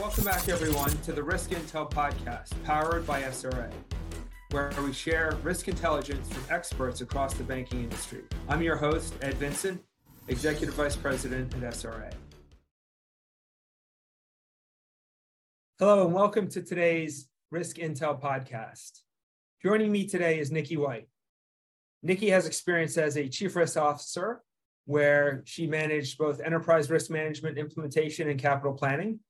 Welcome back, everyone, to the Risk Intel podcast powered by SRA, where we share risk intelligence from experts across the banking industry. I'm your host, Ed Vincent, Executive Vice President at SRA. Hello, and welcome to today's Risk Intel podcast. Joining me today is Niki White. Niki has experience as a Chief Risk Officer, where she managed both enterprise risk management implementation and capital planning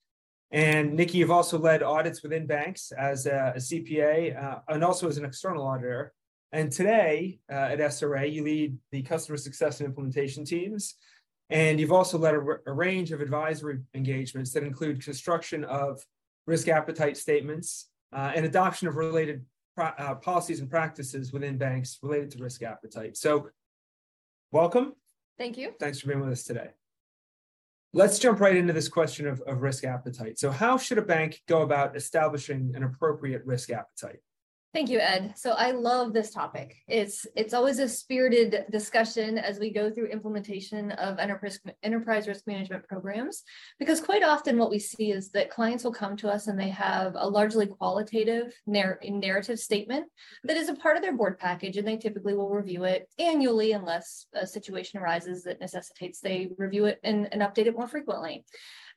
and Niki, you've also led audits within banks as a, a CPA uh, and also as an external auditor. And today uh, at SRA, you lead the customer success and implementation teams. And you've also led a, a range of advisory engagements that include construction of risk appetite statements uh, and adoption of related uh, policies and practices within banks related to risk appetite. So, welcome. Thank you. Thanks for being with us today. Let's jump right into this question of, of risk appetite. So, how should a bank go about establishing an appropriate risk appetite? Thank you, Ed. So I love this topic. It's it's always a spirited discussion as we go through implementation of enterprise enterprise risk management programs, because quite often what we see is that clients will come to us and they have a largely qualitative narr- narrative statement that is a part of their board package, and they typically will review it annually unless a situation arises that necessitates they review it and, and update it more frequently.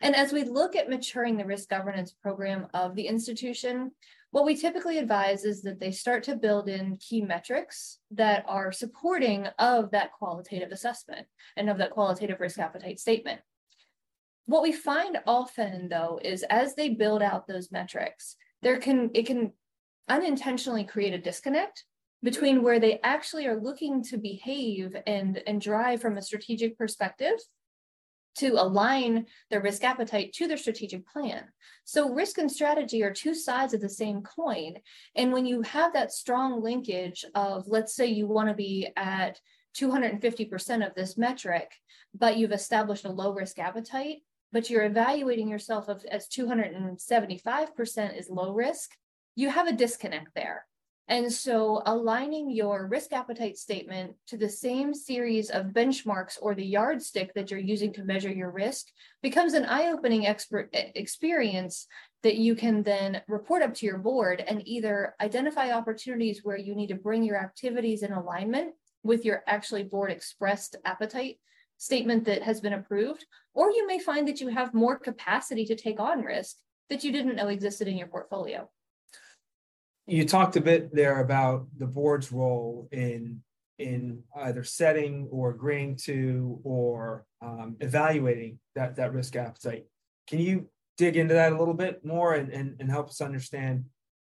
And as we look at maturing the risk governance program of the institution, what we typically advise is that they start to build in key metrics that are supporting of that qualitative assessment and of that qualitative risk appetite statement. What we find often though is as they build out those metrics, there can it can unintentionally create a disconnect between where they actually are looking to behave and, and drive from a strategic perspective to align their risk appetite to their strategic plan. So, risk and strategy are two sides of the same coin. And when you have that strong linkage of, let's say, you want to be at 250% of this metric, but you've established a low risk appetite, but you're evaluating yourself as 275% is low risk, you have a disconnect there. And so aligning your risk appetite statement to the same series of benchmarks or the yardstick that you're using to measure your risk becomes an eye-opening expert experience that you can then report up to your board and either identify opportunities where you need to bring your activities in alignment with your actually board expressed appetite statement that has been approved, or you may find that you have more capacity to take on risk that you didn't know existed in your portfolio you talked a bit there about the board's role in in either setting or agreeing to or um, evaluating that that risk appetite. Can you dig into that a little bit more and, and, and help us understand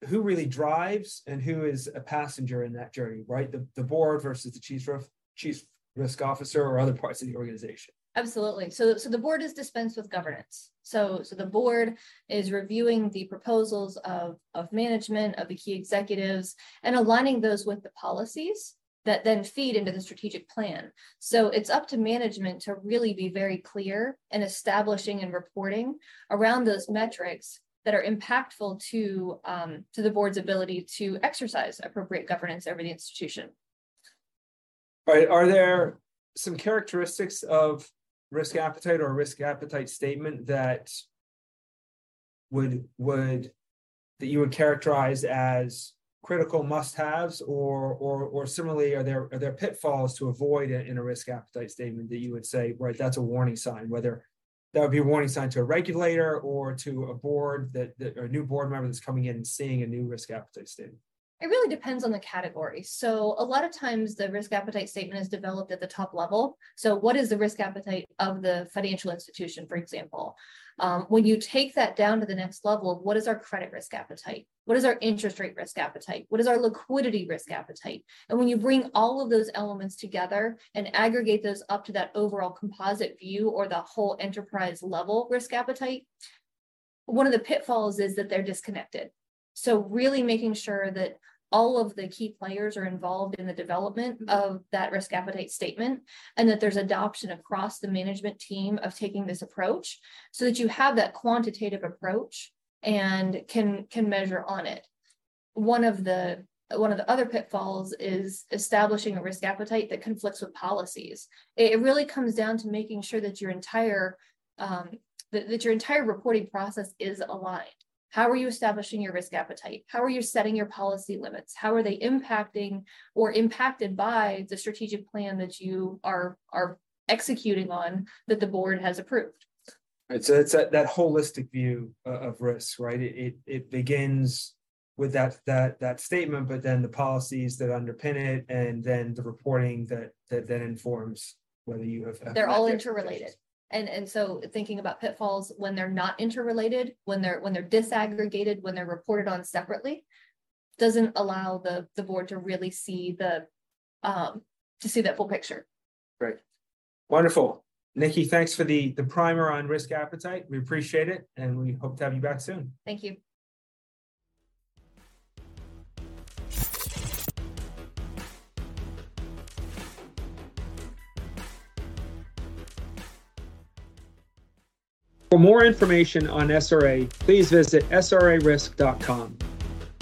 who really drives and who is a passenger in that journey, right? The, the board versus the chief, chief risk officer or other parts of the organization. Absolutely. So, so the board is dispensed with governance. So, so the board is reviewing the proposals of, of management, of the key executives, and aligning those with the policies that then feed into the strategic plan. So it's up to management to really be very clear in establishing and reporting around those metrics that are impactful to um, to the board's ability to exercise appropriate governance over the institution. All right. Are there some characteristics of risk appetite or risk appetite statement that would would that you would characterize as critical must-haves or or or similarly are there are there pitfalls to avoid in a risk appetite statement that you would say right that's a warning sign whether that would be a warning sign to a regulator or to a board that, that or a new board member that's coming in and seeing a new risk appetite statement it really depends on the category. So, a lot of times the risk appetite statement is developed at the top level. So, what is the risk appetite of the financial institution, for example? Um, when you take that down to the next level, what is our credit risk appetite? What is our interest rate risk appetite? What is our liquidity risk appetite? And when you bring all of those elements together and aggregate those up to that overall composite view or the whole enterprise level risk appetite, one of the pitfalls is that they're disconnected. So really making sure that all of the key players are involved in the development of that risk appetite statement and that there's adoption across the management team of taking this approach so that you have that quantitative approach and can can measure on it. One of the one of the other pitfalls is establishing a risk appetite that conflicts with policies. It really comes down to making sure that your entire um, that, that your entire reporting process is aligned. How are you establishing your risk appetite? How are you setting your policy limits? How are they impacting or impacted by the strategic plan that you are, are executing on that the board has approved? Right, so it's that, that holistic view uh, of risk, right? It, it, it begins with that that that statement, but then the policies that underpin it, and then the reporting that that then informs whether you have. They're all interrelated. And and so thinking about pitfalls when they're not interrelated, when they're when they're disaggregated, when they're reported on separately, doesn't allow the the board to really see the um to see that full picture. Great. Wonderful. Niki, thanks for the the primer on risk appetite. We appreciate it and we hope to have you back soon. Thank you. For more information on SRA, please visit srarisk.com.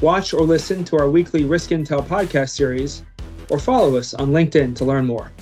Watch or listen to our weekly Risk Intel podcast series, or follow us on LinkedIn to learn more.